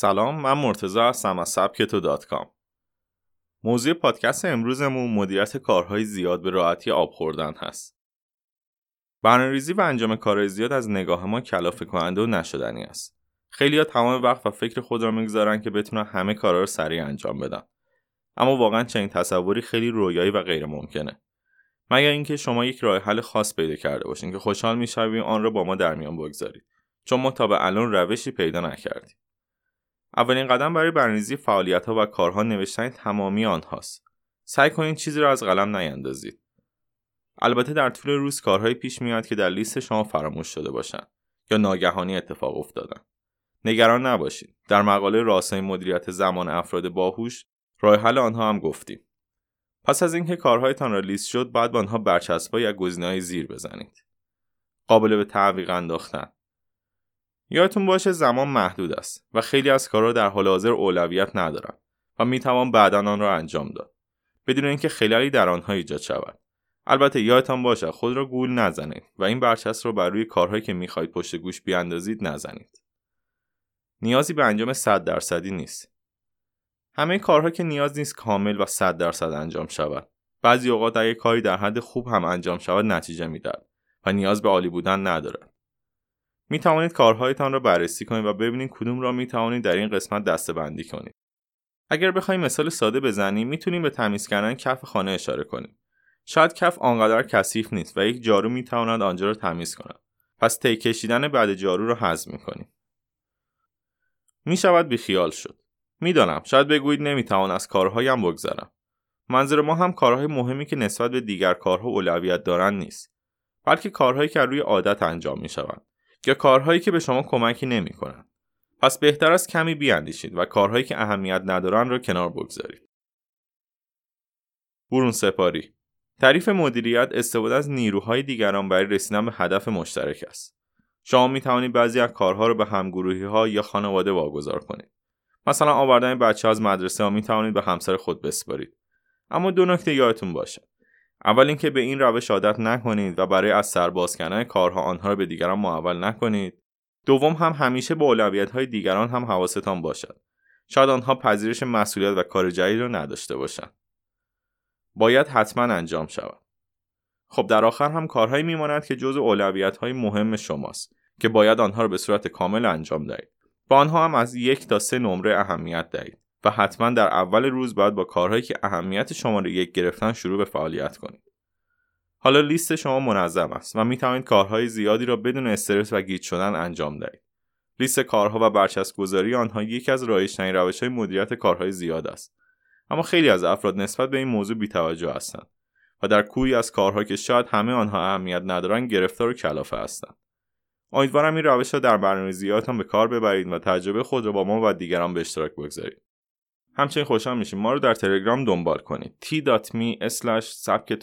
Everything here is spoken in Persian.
سلام من مرتزا هستم از سبکتو دات کام. موضوع پادکست امروزمون مدیریت کارهای زیاد به راحتی آب خوردن هست. برنامه‌ریزی و انجام کارهای زیاد از نگاه ما کلافه کننده و نشدنی است. خیلی ها تمام وقت و فکر خود را می‌گذارن که بتونن همه کارها رو سریع انجام بدن. اما واقعا چنین تصوری خیلی رویایی و غیر ممکنه. مگر اینکه شما یک راه حل خاص پیدا کرده باشین که خوشحال می‌شویم آن را با ما در میان بگذارید. چون ما تا به الان روشی پیدا نکردیم. اولین قدم برای برنامه‌ریزی فعالیت‌ها و کارها نوشتن تمامی آنهاست. سعی کنید چیزی را از قلم نیندازید. البته در طول روز کارهایی پیش میاد که در لیست شما فراموش شده باشند یا ناگهانی اتفاق افتادن. نگران نباشید. در مقاله راستای مدیریت زمان افراد باهوش راه حل آنها هم گفتیم. پس از اینکه کارهایتان را لیست شد بعد به آنها برچسب‌های یا گزینه‌های زیر بزنید. قابل به تعویق انداختن یادتون باشه زمان محدود است و خیلی از کارها در حال حاضر اولویت ندارن و می‌توان بعدا آن را انجام داد. بدون اینکه خلالی در آنها ایجاد شود. البته یادتان باشه خود را گول نزنید و این برچسب را بر روی کارهایی که می‌خواهید پشت گوش بیاندازید نزنید. نیازی به انجام 100 درصدی نیست. همه کارها که نیاز نیست کامل و 100 درصد انجام شود. بعضی اوقات اگر کاری در حد خوب هم انجام شود نتیجه می‌دهد و نیاز به عالی بودن ندارد. می توانید کارهایتان را بررسی کنید و ببینید کدوم را می توانید در این قسمت دسته بندی کنید. اگر بخوایم مثال ساده بزنیم می‌تونیم به تمیز کردن کف خانه اشاره کنیم. شاید کف آنقدر کثیف نیست و یک جارو می‌تواند آنجا را تمیز کند. پس طی کشیدن بعد جارو را حذف می‌کنیم. می شود بیخیال شد. می‌دانم شاید بگویید نمی‌توان از کارهایم بگذرم. منظور ما هم کارهای مهمی که نسبت به دیگر کارها اولویت دارند نیست. بلکه کارهایی که روی عادت انجام می شوند. یا کارهایی که به شما کمکی نمی کنند. پس بهتر است کمی بیاندیشید و کارهایی که اهمیت ندارن را کنار بگذارید. برون سپاری تعریف مدیریت استفاده از نیروهای دیگران برای رسیدن به هدف مشترک است. شما می توانید بعضی از کارها را به همگروهی ها یا خانواده واگذار کنید. مثلا آوردن بچه از مدرسه ها می توانید به همسر خود بسپارید. اما دو نکته یادتون باشه. اول اینکه به این روش عادت نکنید و برای از سرباز کردن کارها آنها را به دیگران معول نکنید. دوم هم همیشه به اولویت های دیگران هم حواستان باشد. شاید آنها پذیرش مسئولیت و کار جدید را نداشته باشند. باید حتما انجام شود. خب در آخر هم کارهایی میماند که جز اولویت های مهم شماست که باید آنها را به صورت کامل انجام دهید. با آنها هم از یک تا سه نمره اهمیت دهید. و حتما در اول روز باید با کارهایی که اهمیت شما رو یک گرفتن شروع به فعالیت کنید. حالا لیست شما منظم است و می توانید کارهای زیادی را بدون استرس و گیج شدن انجام دهید. لیست کارها و برچسب گذاری آنها یکی از رایجترین روش های مدیریت کارهای زیاد است. اما خیلی از افراد نسبت به این موضوع بیتوجه هستند و در کوی از کارها که شاید همه آنها اهمیت ندارند گرفتار و کلافه هستند. امیدوارم این روش را در برنامه‌ریزیاتتان به کار ببرید و تجربه خود را با ما و دیگران به اشتراک بگذارید. همچنین خوشحال میشیم. ما رو در تلگرام دنبال کنید. t.me slash thank you